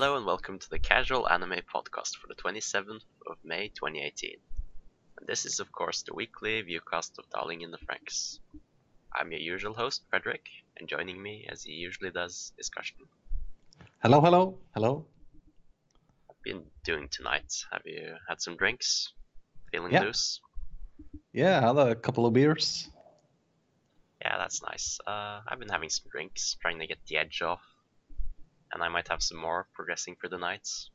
Hello and welcome to the Casual Anime Podcast for the 27th of May 2018. And this is, of course, the weekly viewcast of Darling in the Franxx. I'm your usual host, Frederick, and joining me, as he usually does, is Karsten. Hello, hello, hello. Been doing tonight? Have you had some drinks? Feeling Yeah. loose? Yeah, I had a couple of beers. Yeah, that's nice. Uh, I've been having some drinks, trying to get the edge off, and I might have some more progressing through the nights.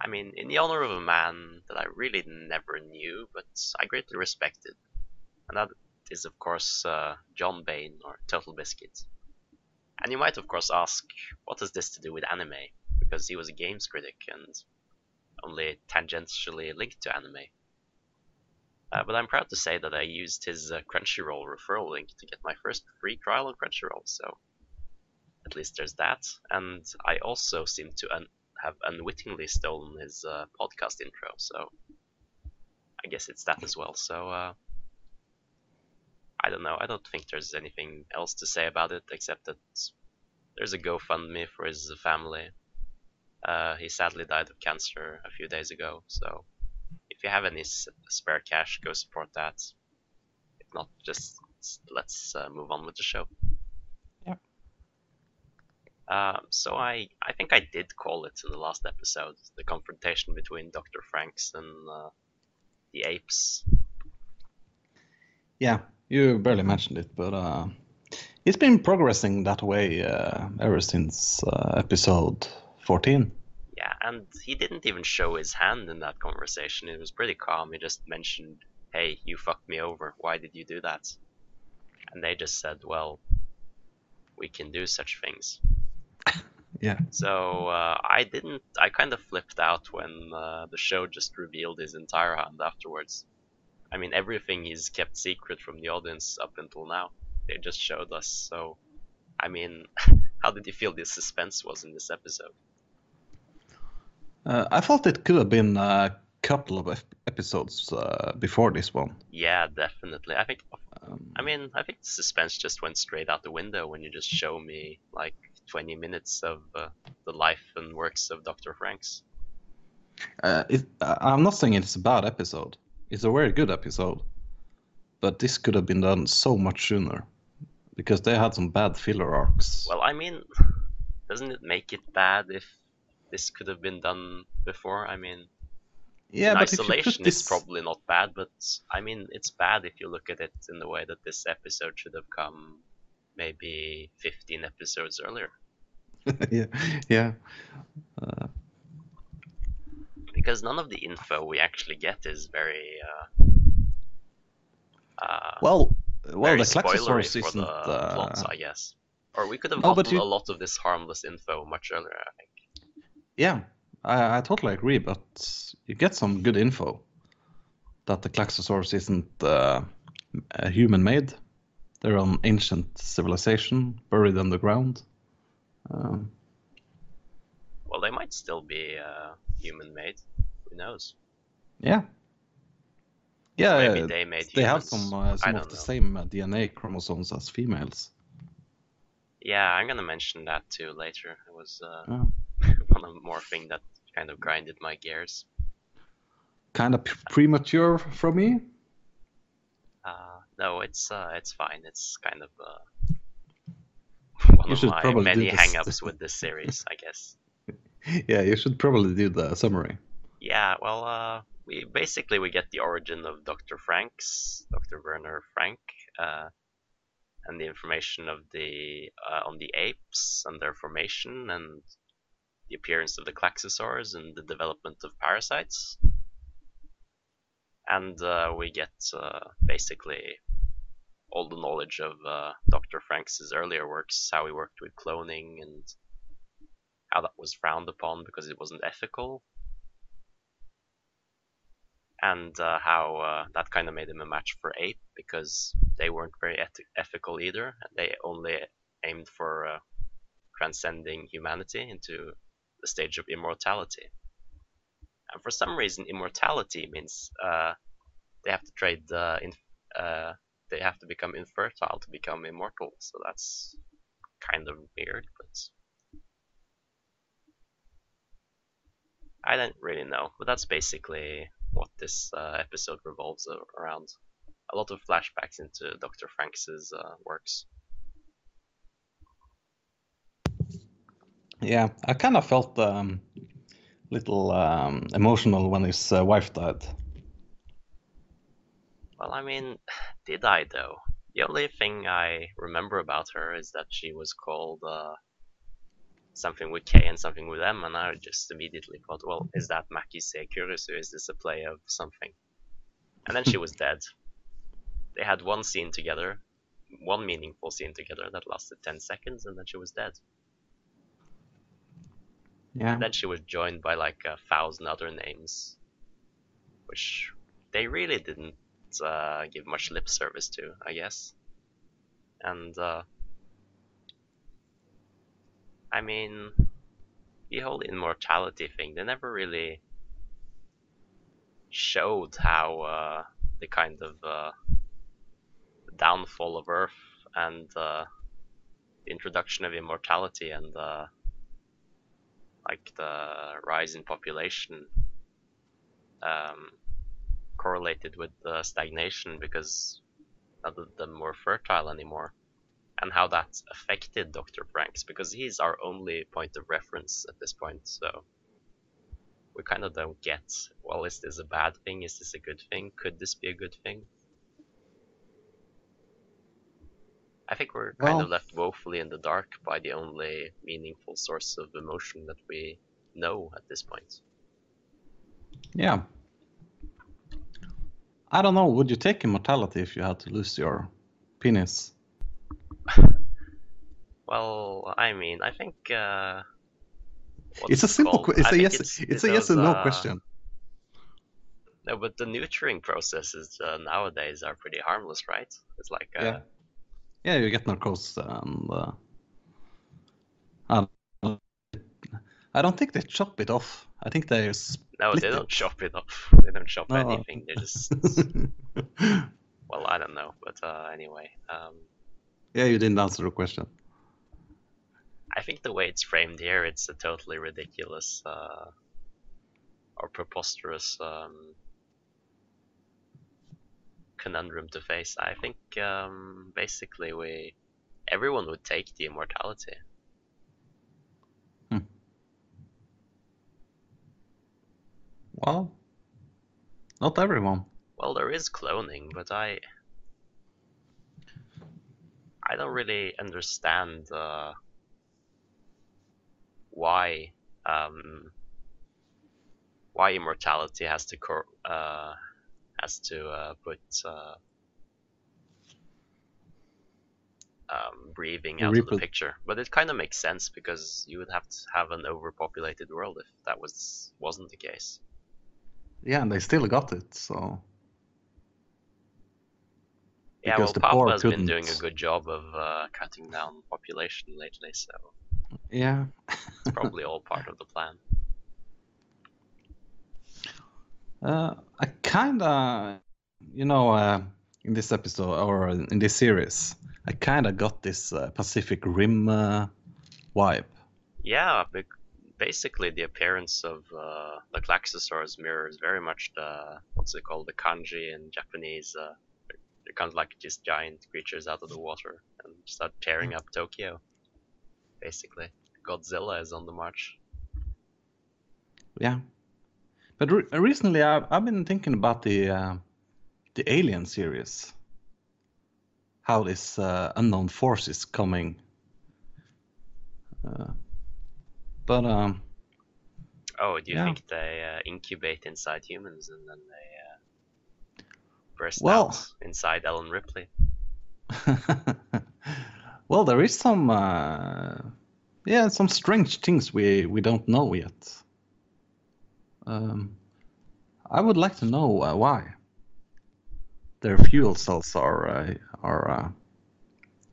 I mean, in the honor of a man that I really never knew, but I greatly respected, and that is, of course, uh, John Bain or Total Biscuit. And you might, of course, ask, what has this to do with anime? Because he was a games critic and only tangentially linked to anime. Uh, but I'm proud to say that I used his uh, Crunchyroll referral link to get my first free trial on Crunchyroll, so at least there's that. And I also seem to un- have unwittingly stolen his uh, podcast intro, so I guess it's that as well. So uh, I don't know. I don't think there's anything else to say about it except that there's a GoFundMe for his family. Uh, he sadly died of cancer a few days ago, so if you have any s- spare cash, go support that. If not, just let's uh, move on with the show. Uh, so I, I think I did call it in the last episode, the confrontation between Dr. Franxx and uh, the apes. Yeah, you barely mentioned it, but uh, it's been progressing that way uh, ever since uh, episode 14. Yeah, and he didn't even show his hand in that conversation. It was pretty calm. He just mentioned, "Hey, you fucked me over. Why did you do that?" And they just said, "Well, we can do such things." Yeah. So uh, I didn't. I kind of flipped out when uh, the show just revealed his entire hand afterwards. I mean, everything he's kept secret from the audience up until now. They just showed us. So, I mean, how did you feel the suspense was in this episode? Uh, I thought it could have been a couple of ep- episodes uh, before this one. Yeah, definitely. I think. Um, I mean, I think the suspense just went straight out the window when you just show me like 20 minutes of uh, the life and works of Dr. Franxx. uh, it, I- I'm not saying it's a bad episode. It's a very good episode. But this could have been done so much sooner. Because they had some bad filler arcs. Well, I mean, doesn't it make it bad if this could have been done before? I mean, yeah, in but isolation, this... it's probably not bad, but I mean, it's bad if you look at it in the way that this episode should have come maybe 15 episodes earlier. yeah, yeah. Uh, Because none of the info we actually get is very. Uh, uh, well, well, the Klaxosaurus isn't. the Uh, plots, I guess. Or we could have No, gotten you- a lot of this harmless info much earlier, I think. yeah, I, I totally agree, but you get some good info that the Klaxosaurus isn't uh, a human-made. They're an ancient civilization buried underground. Um, Well, they might still be uh, human made. Who knows? yeah. Yeah, Maybe they made they have some uh, some of the know. same uh, DNA chromosomes as females. Yeah, I'm gonna mention that too later. It was uh, one of more thing that kind of grinded my gears. Kind of p- premature from me. Uh, no, it's uh, it's fine. It's kind of uh, one You of my probably many hang-ups with this series, I guess. Yeah, you should probably do the summary. Yeah, well, uh, we basically we get the origin of Dr. Franxx, Dr. Werner Frank, uh, and the information of the uh, on the apes and their formation and the appearance of the Klaxosaurs and the development of parasites. And uh, we get uh, basically all the knowledge of uh, Dr. Franxx' earlier works, how he worked with cloning and how that was frowned upon because it wasn't ethical, and uh, how uh, that kind of made him a match for Ape because they weren't very eth- ethical either. And they only aimed for uh, transcending humanity into the stage of immortality. And for some reason, immortality means uh, they have to trade uh, in, uh, they have to become infertile to become immortal. So that's kind of weird, but I don't really know, but that's basically what this uh, episode revolves around. A lot of flashbacks into Dr. Franxx' uh, works. Yeah, I kind of felt um, little um, emotional when his uh, wife died. Well, I mean, did I though? The only thing I remember about her is that she was called uh, something with K and something with M, and I just immediately thought, well, is that Makise Kurisu? Is this a play of something? And then she was dead. They had one scene together, one meaningful scene together that lasted 10 seconds, and then she was dead. Yeah. And then she was joined by like a thousand other names, which they really didn't uh, give much lip service to, I guess. And uh, I mean, the whole immortality thing, they never really showed how uh, the kind of uh, downfall of Earth and uh, the introduction of immortality and uh, like the rise in population um, correlated with the stagnation because none of them were fertile anymore and how that affected Dr. Franxx because he's our only point of reference at this point. So we kind of don't get well, is this a bad thing? Is this a good thing? Could this be a good thing? I think we're kind Well- of left woefully in the dark by the only meaningful source of emotion that we know at this point. Yeah. I don't know. Would you take immortality if you had to lose your penis? Well, I mean, I think uh, it's a simple. que- It's a yes. It's, a yes those, or no uh, question. No, but the neutering processes uh, nowadays are pretty harmless, right? It's like uh, Yeah. Yeah, you get narcosis and. Uh, I don't- I don't think they chop it off. I think they. No, they don't chop it off. They don't chop No. anything. They just well, I don't know, but uh, anyway, um, yeah, you didn't answer the question. I think the way it's framed here, it's a totally ridiculous uh, or preposterous um, conundrum to face. I think um, basically we everyone would take the immortality. Well, not everyone. Well, there is cloning, but I I don't really understand uh, why um, why immortality has to cor- uh, has to uh, put uh, um, breathing out of the picture. But it kind of makes sense because you would have to have an overpopulated world if that was wasn't the case. Yeah, and they still got it. So Yeah, because well, Papa's been doing a good job of uh, cutting down population lately, so yeah, it's probably all part of the plan. uh, I kind of, you know, uh, in this episode or in this series, I kind of got this uh, Pacific Rim uh, vibe. Yeah, basically the appearance of uh, the Klaxosaurs mirrors very much the what's it called, the kanji in Japanese. Uh, they're, they're kind of like just giant creatures out of the water and start tearing up Tokyo. Basically, Godzilla is on the march. Yeah, but re- recently I've, I've been thinking about the uh, the Alien series. How this uh, unknown force is coming. Uh, but um, Oh, do you Yeah. think they uh, incubate inside humans and then they uh, burst Well- out inside Ellen Ripley? well, there is some, uh, yeah, some strange things we we don't know yet. Um, I would like to know uh, why their fuel cells are uh, are uh,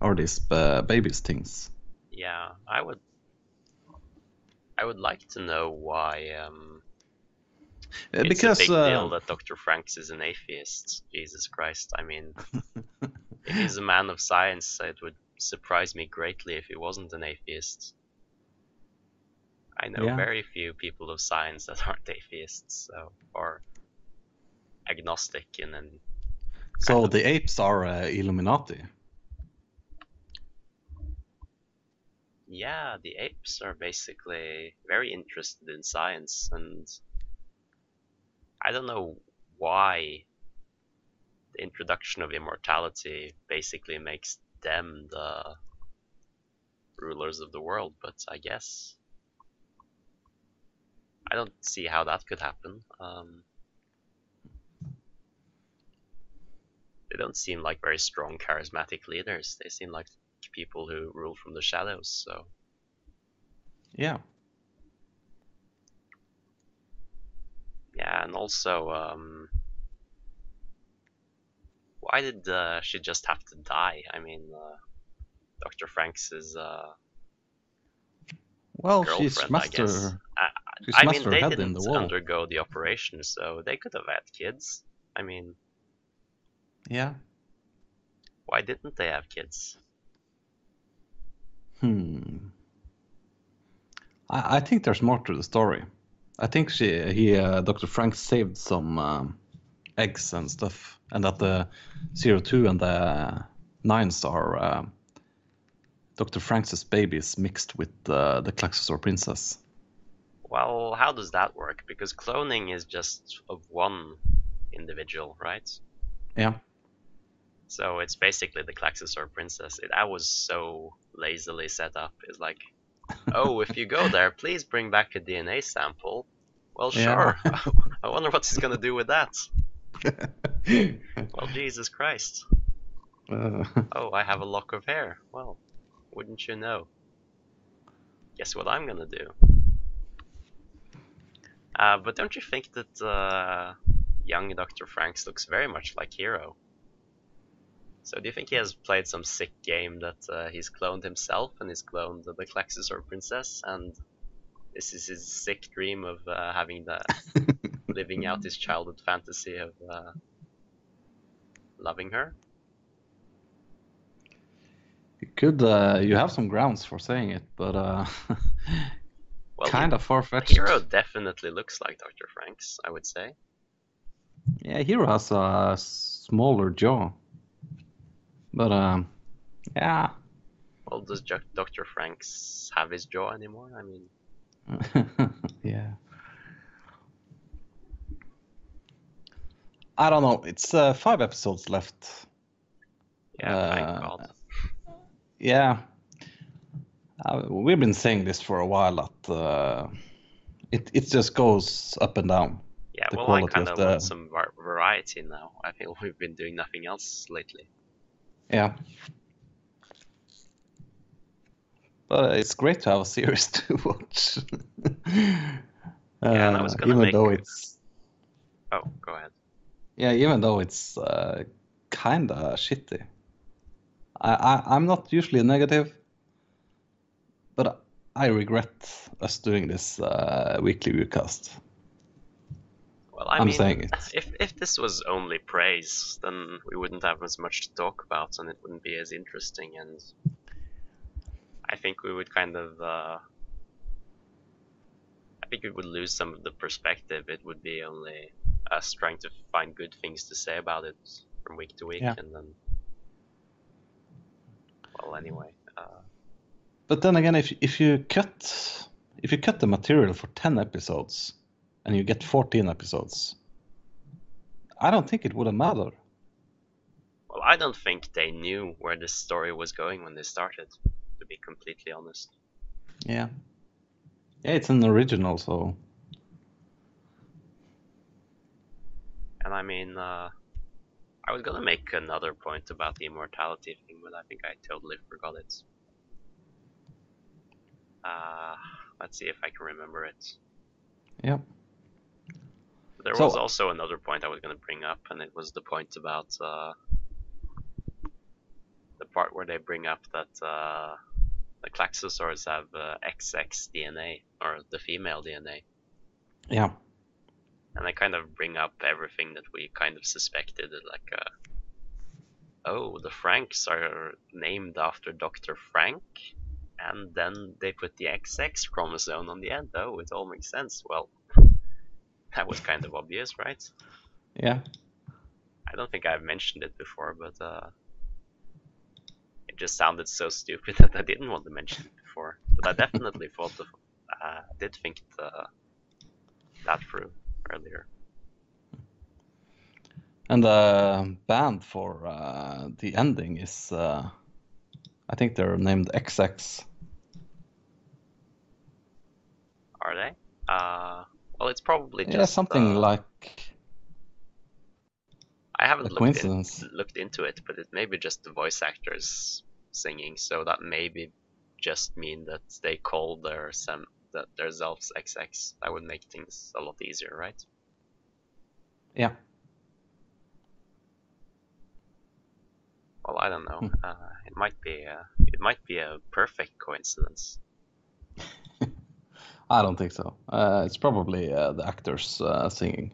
are these uh, babies things. Yeah, I would. I would like to know why. Um, Uh, it's because a big uh, deal that Dr. Franxx is an atheist. Jesus Christ! I mean, if he's a man of science, it would surprise me greatly if he wasn't an atheist. I know Yeah. very few people of science that aren't atheists, so or agnostic in an So of. the apes are uh, Illuminati. Yeah, the apes are basically very interested in science, and I don't know why the introduction of immortality basically makes them the rulers of the world, but I guess I don't see how that could happen. Um, they don't seem like very strong, charismatic leaders. They seem like people who rule from the shadows. So Yeah. yeah, and also, um, why did uh, she just have to die? I mean, uh, Dr. Franxx is uh, Well, she girlfriend, I guess. her. I, She I mean, they didn't the undergo the operation, so they could have had kids. I mean, Yeah. why didn't they have kids? Hmm. I, I think there's more to the story. I think she, he, uh, Dr. Frank saved some um, eggs and stuff, and that the zero two and the nines are uh, Dr. Frank's babies mixed with uh, the Klaxosaur princess. Well, how does that work? Because cloning is just of one individual, right? Yeah. So it's basically the Klaxosaur princess. It, that was so lazily set up. It's like, oh, if you go there, please bring back a DNA sample. Well, Yeah. sure. I wonder what he's gonna do with that. Well, Jesus Christ. Uh, Oh, I have a lock of hair. Well, wouldn't you know? Guess what I'm gonna do? Uh, but don't you think that uh, young Dr. Franxx looks very much like Hiro? So do you think he has played some sick game that uh, he's cloned himself and he's cloned the Klaxosaur princess and this is his sick dream of uh, having the living out his childhood fantasy of uh, loving her? you could, uh, you have some grounds for saying it, but uh, Well, kind of far fetched. Hiro definitely looks like Dr. Franxx, I would say. Yeah, Hiro has a smaller jaw. But um, yeah, Well, does Dr. Franxx have his jaw anymore? I mean, yeah. I don't know. It's uh, five episodes left. yeah, thank Uh, God. Yeah. Uh, we've been saying this for a while that uh, it it just goes up and down. Yeah, well, I kind of of the- want some variety now. I feel we've been doing nothing else lately. Yeah. But it's great to have a series to watch. and I was Uh, gonna even make- though it's Oh, go ahead. yeah, even though it's uh, kind of shitty. I, I I'm not usually negative, but I regret us doing this uh, weekly viewcast. Well, I I'm mean, saying if if this was only praise, then we wouldn't have as much to talk about, and it wouldn't be as interesting. And I think we would kind of, uh, I think we would lose some of the perspective. It would be only us trying to find good things to say about it from week to week, Yeah. and then, well, anyway. Uh, But then again, if if you cut if you cut the material for ten episodes, and you get fourteen episodes, I don't think it would have mattered. well, I don't think they knew where this story was going when they started. To be completely honest. Yeah. Yeah, it's an original, so And I mean, uh, I was gonna make another point about the immortality thing, but I think I totally forgot it. Uh, let's see if I can remember it. yeah. There So- was also another point I was gonna bring up, and it was the point about uh, the part where they bring up that uh, the Klaxosaurs have uh, XX DNA, or the female DNA. Yeah. and they kind of bring up everything that we kind of suspected like uh, oh the franxx are named after dr frank and then they put the XX chromosome on the end. Oh, it all makes sense. Well, that was kind of obvious, right? Yeah. I don't think I've mentioned it before, but uh, it just sounded so stupid that I didn't want to mention it before. But I definitely thought of, uh, did think the, that through earlier. And the band for uh, the ending is, uh, I think they're named XX. Are they? Uh, well, it's probably just yeah, something uh, like I haven't looked, in, looked into it, but it may be just the voice actors singing. So that maybe just mean that they call their sem that themselves XX. That would make things a lot easier, right? Yeah. Well, I don't know. Hmm. Uh, it might be a, it might be a perfect coincidence. I don't think so. Uh, it's probably uh, the actors uh, singing.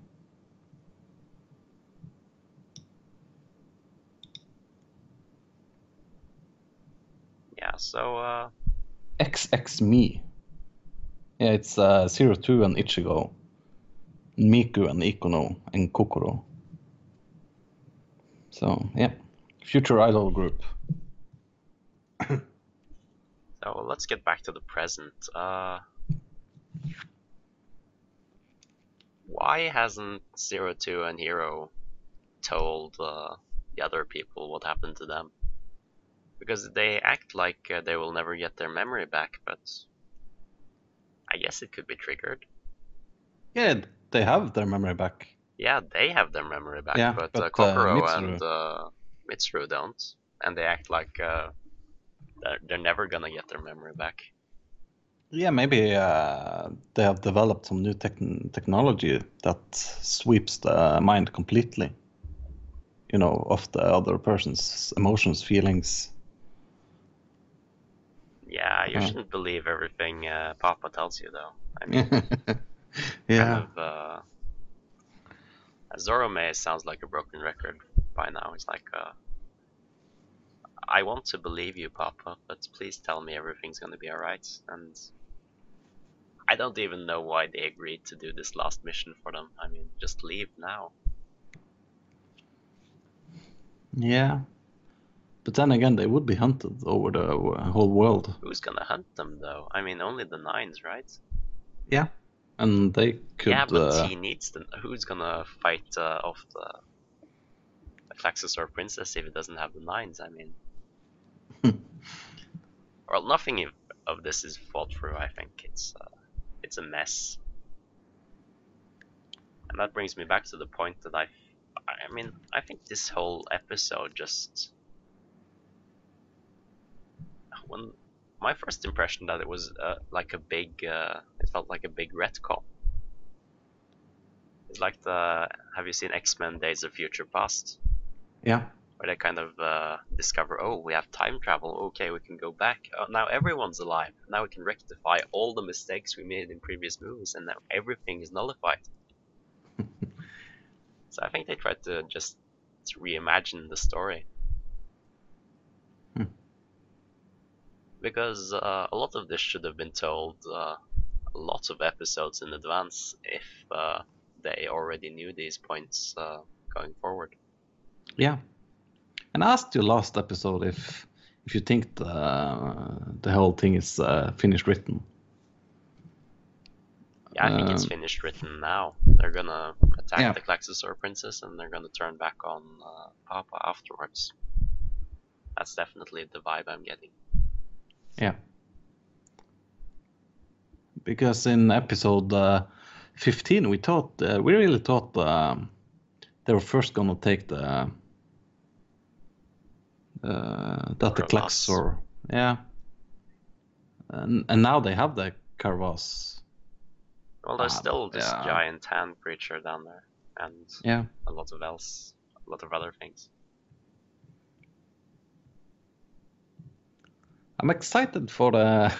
Yeah. So uh, XX Me. Yeah, it's uh, Zero Two and Ichigo, Miku and Ikuno and Kokoro. So yeah, future idol group. so let's get back to the present. Uh, why hasn't Zero Two and Hiro told uh, the other people what happened to them? Because they act like uh, they will never get their memory back, but I guess it could be triggered. Yeah, they have their memory back. Yeah, they have their memory back, Yeah, but, uh, but, uh, Kokoro Mitsuru- and uh, Mitsuru don't, and they act like uh, they're, they're never gonna get their memory back. Yeah, maybe uh, they have developed some new techn technology that sweeps the mind completely. You know, of the other person's emotions, feelings. Yeah, you Huh. shouldn't believe everything uh, Papa tells you, though. I mean, yeah. kind of. Uh, Zorome sounds like a broken record by now. It's like, uh, I want to believe you, Papa, but please tell me everything's gonna be alright. And I don't even know why they agreed to do this last mission for them. I mean, just leave now. Yeah. But then again, they would be hunted over the whole world. Who's gonna hunt them, though? I mean, only the nines, right? Yeah. And they could. yeah, but uh, he needs them. Who's gonna fight uh, off the, the or princess if he doesn't have the nines? I mean, well, nothing of- of this is thought through. I think it's uh, it's a mess, and that brings me back to the point that I, I mean, I think this whole episode just when my first impression that it was uh, like a big, uh, it felt like a big retcon. It's like the have you seen X Men Days of Future Past? yeah. Where they kind of uh, discover, oh, we have time travel. Okay, we can go back. Oh, now everyone's alive. Now we can rectify all the mistakes we made in previous movies, and now everything is nullified. so I think they tried to just reimagine the story. Hmm. Because uh, a lot of this should have been told uh, lots of episodes in advance if uh, they already knew these points uh, going forward. Yeah. And I asked you last episode if if you think the the whole thing is uh, finished written. Yeah, I think it's Um, finished written now. They're gonna attack Yeah. the Klaxosaur princess and they're gonna turn back on uh, Papa afterwards. That's definitely the vibe I'm getting. Yeah. Because in episode uh, 15, we thought uh, we really thought um, they were first gonna take the uh, that the Crevasse. Klaxor, yeah, and, and now they have the Carvas, Well, there's Ah, still this yeah. giant hand creature down there, and yeah. a lot of else, a lot of other things. I'm excited for the.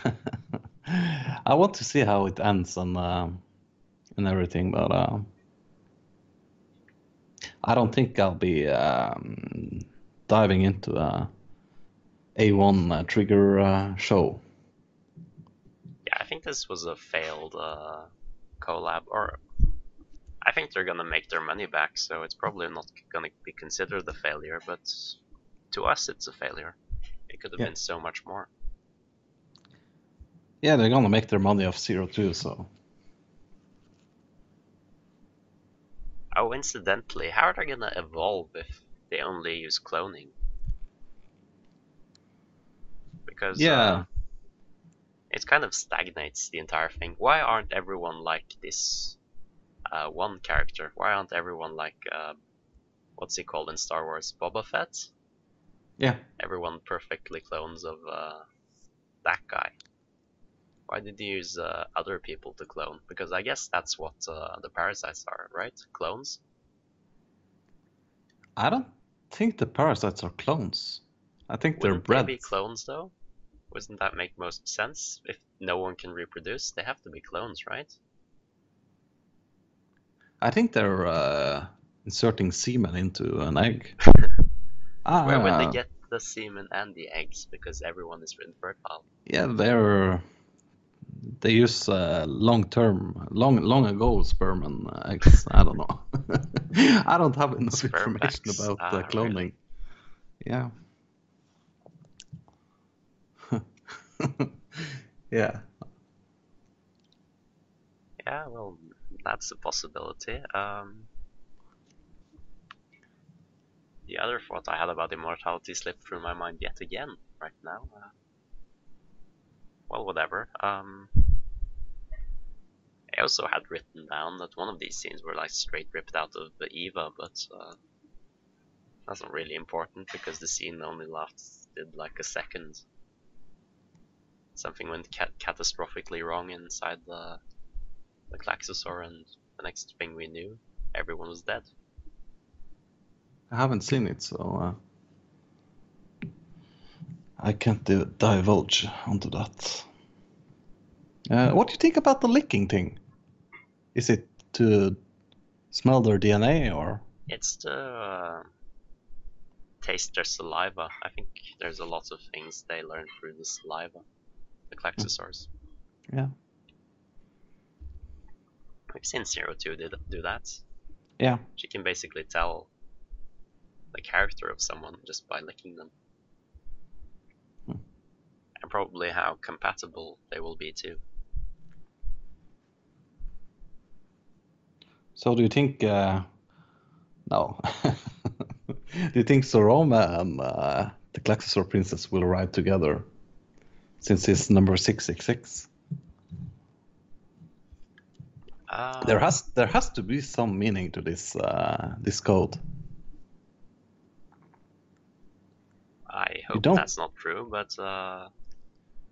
I want to see how it ends and um and everything, but uh, I don't think I'll be um, diving into a A1 uh, trigger uh, show. Yeah, I think this was a failed uh, collab, or I think they're gonna make their money back, so it's probably not gonna be considered a failure. But to us, it's a failure. It could have Yeah. been so much more. Yeah, they're gonna make their money off Zero Two, so Oh, incidentally, how are they gonna evolve if they only use cloning? Because yeah. uh, it kind of stagnates the entire thing. Why aren't everyone like this uh, one character? Why aren't everyone like uh, what's he called in Star Wars, Boba Fett? Yeah. Everyone perfectly clones of uh, that guy. Why did you use uh, other people to clone? Because I guess that's what uh, the parasites are, right? Clones. I don't think the parasites are clones. I think they're Wouldn't bred. they be clones though? Wouldn't that make most sense? If no one can reproduce, they have to be clones, right? I think they're uh, inserting semen into an egg. ah, Where would they get the semen and the eggs? Because everyone is infertile. Yeah, they're they use uh, long term, long long ago sperm and eggs. I don't know. I don't have enough Sperm information banks. about Ah, uh, really? cloning. Yeah. yeah. Yeah, well, that's a possibility. Um, the other thought I had about immortality slipped through my mind yet again right now. Uh, well, whatever. Um, I also had written down that one of these scenes were like straight ripped out of Eva, but uh, that's not really important because the scene only lasted like a second. Something went cat- catastrophically wrong inside the the Klaxosaur, and the next thing we knew, everyone was dead. I haven't seen it, so uh, I can't di- divulge onto that. Uh, what do you think about the licking thing? Is it to smell their DNA or? It's to uh, taste their saliva. I think there's a lot of things they learn through the saliva, the Klaxosaurs. Yeah. We've seen Zero Two did do that. Yeah. She can basically tell the character of someone just by licking them. And probably how compatible they will be too. So do you think? Uh, no. do you think Zorome and uh, the Klaxosaur princess will ride together? Since it's number six six six. Uh, There has there has to be some meaning to this uh, this code. I hope that's not true, but uh,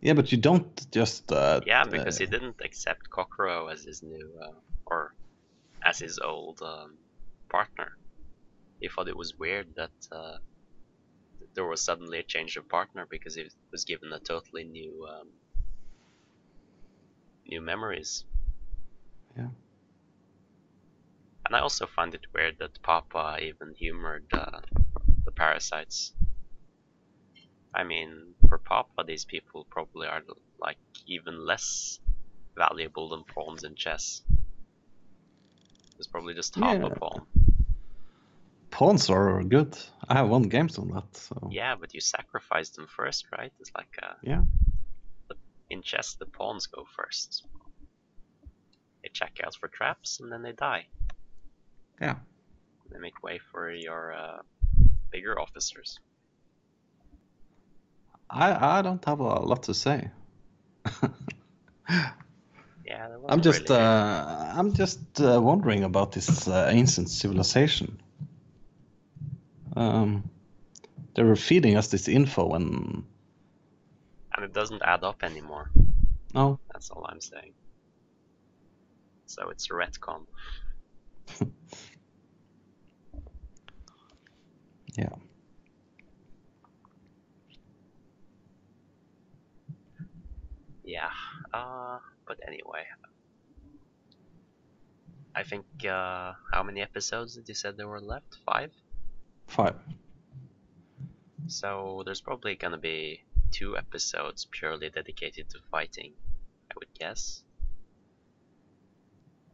Yeah, but you don't just. Uh, yeah, because uh, he didn't accept Kokoro as his new, uh, or as his old um, partner. He thought it was weird that uh, there was suddenly a change of partner because he was given a totally new, um, new memories. Yeah. And I also find it weird that Papa even humored uh, the parasites. I mean, for Papa, these people probably are like even less valuable than pawns in chess. It's probably just half Yeah. a pawn. Pawns are good. I have won games on that. So Yeah, but you sacrifice them first, right? It's like uh, Yeah. in chess, the pawns go first. They check out for traps and then they die. Yeah. They make way for your uh, bigger officers. I I don't have a lot to say. Yeah, I'm just really- uh, I'm just uh, wondering about this uh, ancient civilization. Um, they were feeding us this info and and it doesn't add up anymore. no, That's all I'm saying. So it's a retcon. Yeah. Yeah. Uh, but anyway. I think, uh, how many episodes did you said there were left? Five? five. So there's probably gonna be two episodes purely dedicated to fighting. I would guess.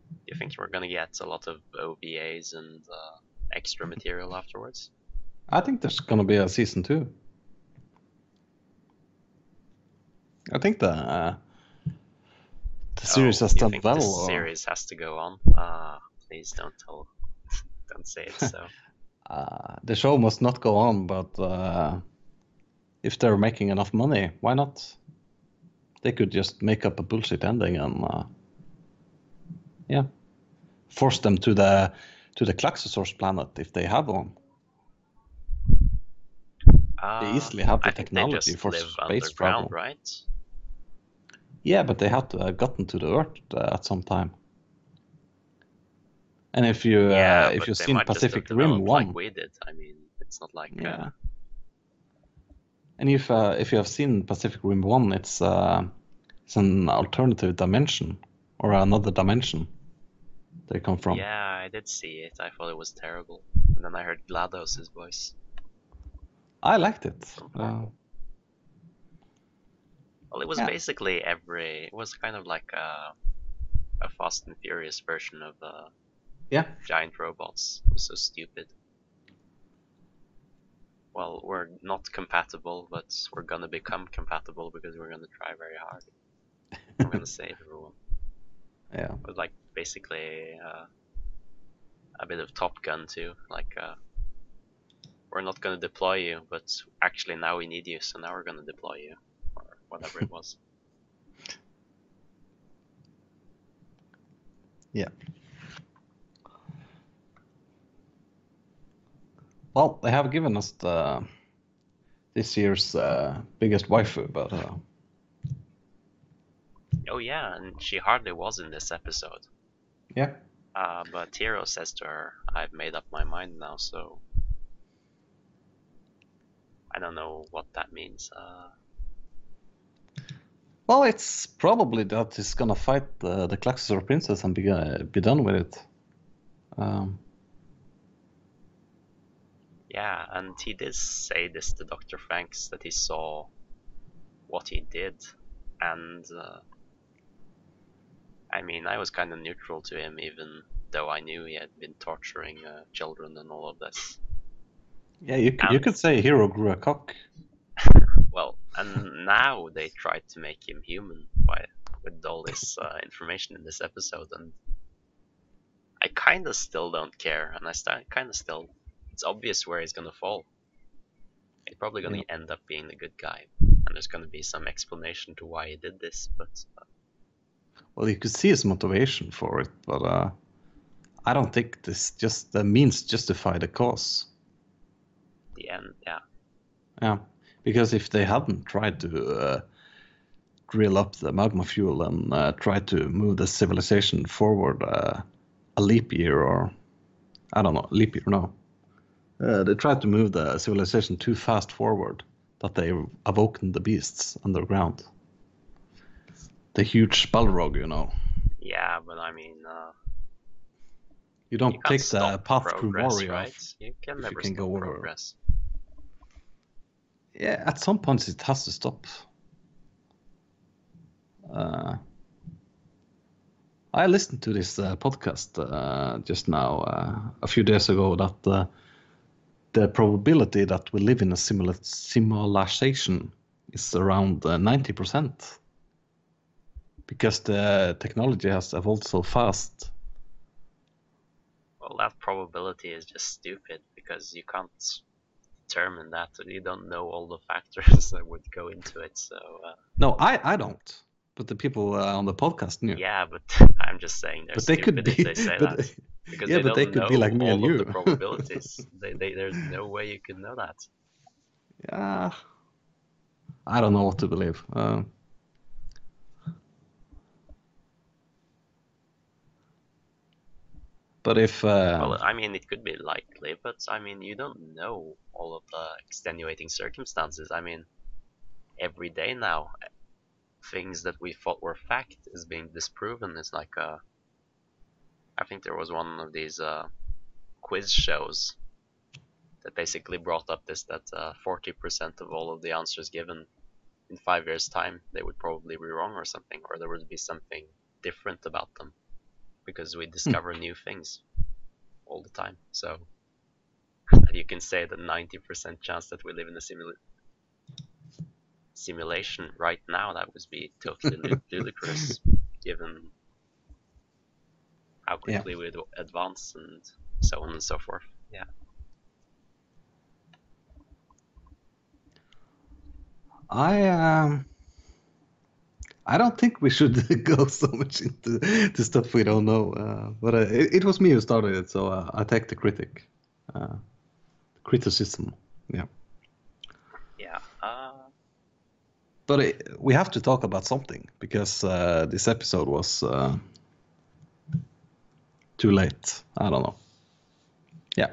Do you think we're gonna get a lot of OVAs and uh, extra material afterwards? I think there's gonna be a season two. I think the uh, the series Oh, has done well. The or- series has to go on. Ah, please don't tell, don't say it. So uh, the show must not go on, but uh, if they're making enough money, why not? They could just make up a bullshit ending and uh, yeah, force them to the to the Klaxosaurus planet if they have one. uh, easily have the technology they for space travel. right? Yeah, but they had to have gotten to the Earth uh, at some time. And if you yeah, uh, if you've seen might just have Pacific Rim one, like we did. I mean, it's not like yeah. uh, And if uh, if you have seen Pacific Rim one, it's uh, it's an alternative dimension or another dimension they come from. yeah, I did see it. I thought it was terrible, and then I heard GLaDOS' voice. I liked it. Well, it was Yeah. basically every. It was kind of like a, a Fast and Furious version of uh, yeah, giant robots. It was so stupid. Well, we're not compatible, but we're gonna become compatible because we're gonna try very hard. We're gonna save everyone. yeah. It was like basically uh, a bit of Top Gun too. Like, uh, we're not gonna deploy you, but actually now we need you, so now we're gonna deploy you, whatever it was. Yeah. Well, they have given us the this year's uh, biggest waifu, but uh, Oh yeah, and she hardly was in this episode. yeah, Uh, but Hiro says to her, "I've made up my mind now." So I don't know what that means. Uh, Well, it's probably that he's gonna fight the, the Klaxosaur princess and be, uh, be done with it. Um, yeah, and he did say this to Doctor Franxx that he saw what he did, and uh, I mean, I was kind of neutral to him, even though I knew he had been torturing uh, children and all of this. yeah, you could, you And- could say Hiro grew a cock. And now they tried to make him human by with all this uh, information in this episode, and I kind of still don't care, and I st- kind of still. It's obvious where he's gonna fall. He's probably gonna end up being the good guy, and there's gonna be some explanation to why he did this, but uh, Well, you could see his motivation for it, but uh, I don't think this just the means justify the cause. the end, yeah, Yeah, because if they hadn't tried to uh, drill up the magma fuel and uh, try to move the civilization forward uh, a leap year or I don't know, leap year, no. Uh, they tried to move the civilization too fast forward that they awoken the beasts underground. The huge Balrog, you know. yeah, but I mean, uh, You don't you take the path through progress, Moria. right? You can if you never can stop go over- progress. Yeah, at some points it has to stop. Uh, I listened to this uh, podcast uh, just now, uh, a few days ago, that uh, the probability that we live in a simula- simulation is around uh, 90%. Because the technology has evolved so fast. Well, that probability is just stupid because you can't determine that. You don't know all the factors that would go into it. So uh, No, I, I don't. But the people uh, on the podcast knew. yeah, but I'm just saying but they could be. they say but- that because yeah, they but they could know be like me and you. the probabilities. they, they, there's no way you can know that. Yeah, I don't know what to believe. Uh, but if uh, Well, I mean, it could be likely, but I mean, you don't know all of the extenuating circumstances. I mean, every day now, things that we thought were fact is being disproven. It's like uh, I think there was one of these uh, quiz shows that basically brought up this that uh, 40% of all of the answers given in five years' time they would probably be wrong or something, or there would be something different about them because we discover new things all the time. So you can say the 90% chance that we live in a simula- simulation right now that would be totally ludicrous given how Yeah. quickly we would advance and so on and so forth. Yeah. I um, I don't think we should go so much into the stuff we don't know. Uh, but uh, it, it was me who started it, so uh, I take the critic, uh, criticism. Yeah, Yeah. Uh, but it, we have to talk about something because uh, this episode was uh, too late. I don't know. Yeah,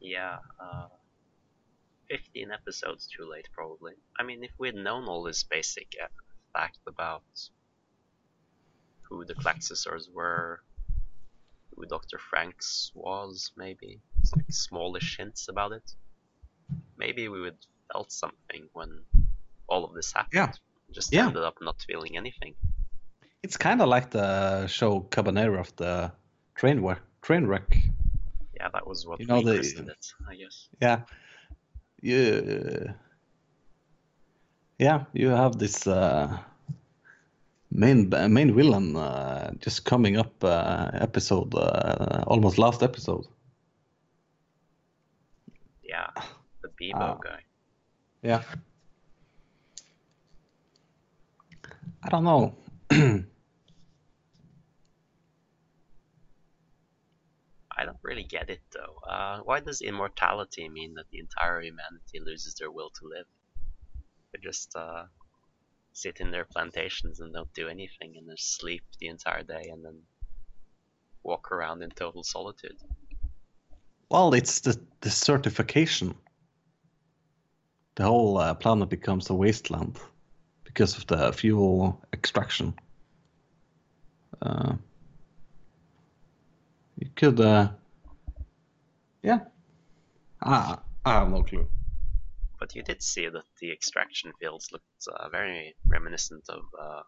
yeah. Uh, 15 episodes too late, probably. I mean, if we'd known all this basic uh, fact about who the Klaxosaurs were, who Dr. Franxx was, maybe, it's like smallish hints about it, maybe we would felt something when all of this happened. Yeah. Just Yeah. ended up not feeling anything. it's kind of like the show Cabanera of the train wreck. Train wreck. Yeah, that was what You know, we the- it, I guess. Yeah. You, yeah, you have this uh, main main villain uh, just coming up uh, episode, uh, almost last episode. Yeah, the Bebo Ah. guy. Yeah. I don't know. I don't really get it though. Uh, why does immortality mean that the entire humanity loses their will to live? They just uh, sit in their plantations and don't do anything and just sleep the entire day and then walk around in total solitude. Well, it's the, desertification. The whole uh, planet becomes a wasteland because of the fuel extraction. You could, uh, yeah. I, I have no clue. But you did see that the extraction fields looked uh, very reminiscent of uh,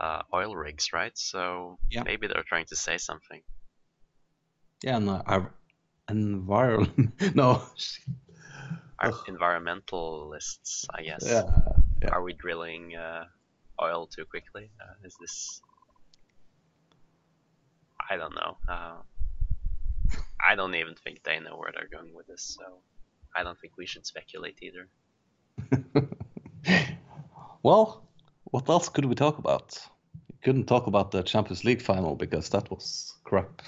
uh, oil rigs, right? So Yeah. maybe they're trying to say something. Yeah, uh, our environment. no. Ugh. environmentalists, I guess. Yeah. yeah. Are we drilling uh, oil too quickly? Uh, is this? I don't know. Uh, I don't even think they know where they're going with this, so I don't think we should speculate either. well, what else could we talk about? We couldn't talk about the Champions League final because that was crap.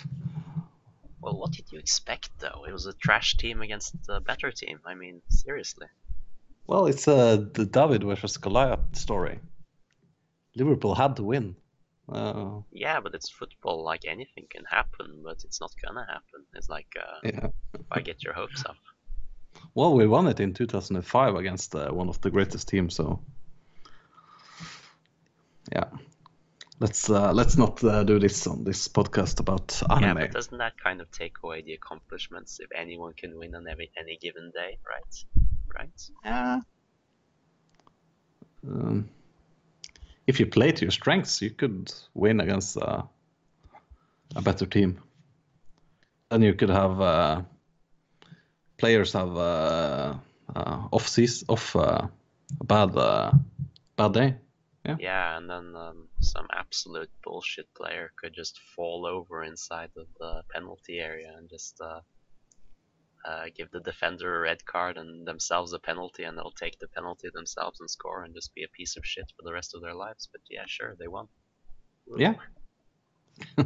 Well, what did you expect, though? It was a trash team against a better team. I mean, seriously. Well, it's uh, the David versus Goliath story. Liverpool had to win. Uh, Yeah, but it's football. Like anything can happen, but it's not gonna happen. It's like, uh, yeah. why get your hopes up? Well, we won it in 2005 against uh, one of the greatest teams. So, yeah, let's uh, let's not uh, do this on this podcast about anime. Yeah, but doesn't that kind of take away the accomplishments if anyone can win on every any given day, right? Right? Yeah. Um, if you play to your strengths, you could win against uh, a better team. Then you could have uh, players have uh, uh, off season, off uh, a bad uh, bad day. Yeah, and then um, some absolute bullshit player could just fall over inside of the penalty area and just uh, give the defender a red card and themselves a penalty, and they'll take the penalty themselves and score and just be a piece of shit for the rest of their lives. But yeah, sure, they won. Yeah.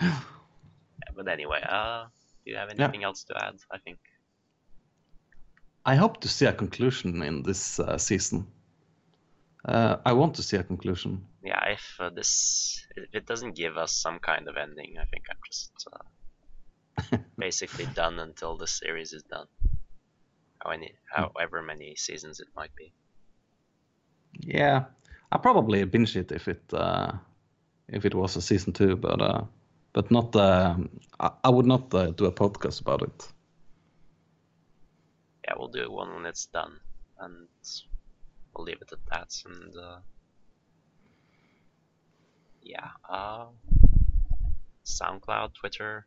Yeah, But anyway, uh, do you have Yeah. anything else to add? I think. I hope to see a conclusion in this uh, season. Uh, I want to see a conclusion. Yeah, if uh, this if it doesn't give us some kind of ending, I think I'm just uh, basically done until the series is done. How any, however many seasons it might be. Yeah, I probably binge it if it uh, if it was a season two, but uh, but not. Uh, I, I would not uh, do a podcast about it. Yeah, we'll do one when it's done. and we'll leave it at that. And uh, yeah, uh, SoundCloud, Twitter,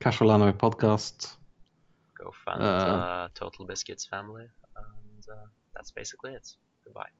Casual Anime Podcast. go fund Uh, uh, TotalBiscuit's family, and uh, that's basically it. Goodbye.